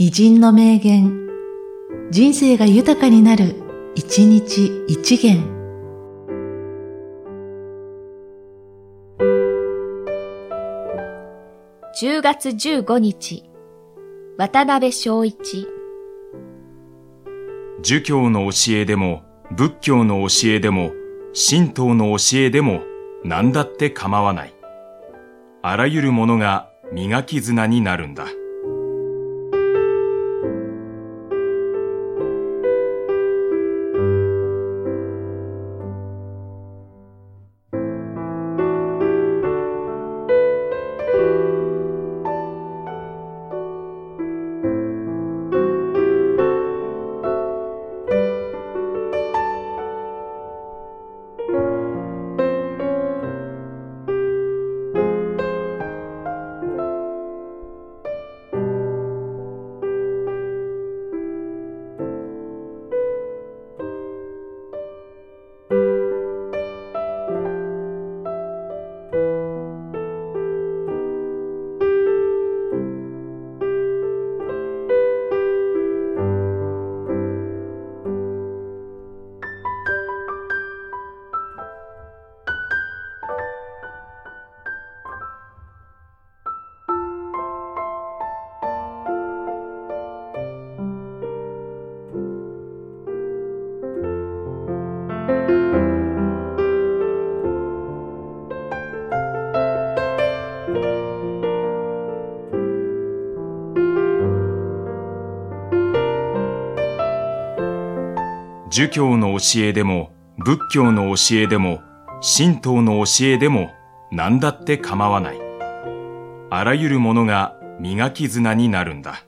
偉人の名言、人生が豊かになる、一日一元。10月15日、渡辺正一。儒教の教えでも、仏教の教えでも、神道の教えでも、何だって構わない。あらゆるものが磨き綱になるんだ。儒教の教えでも、仏教の教えでも、神道の教えでも、何だって構わない。あらゆるものが磨き綱になるんだ。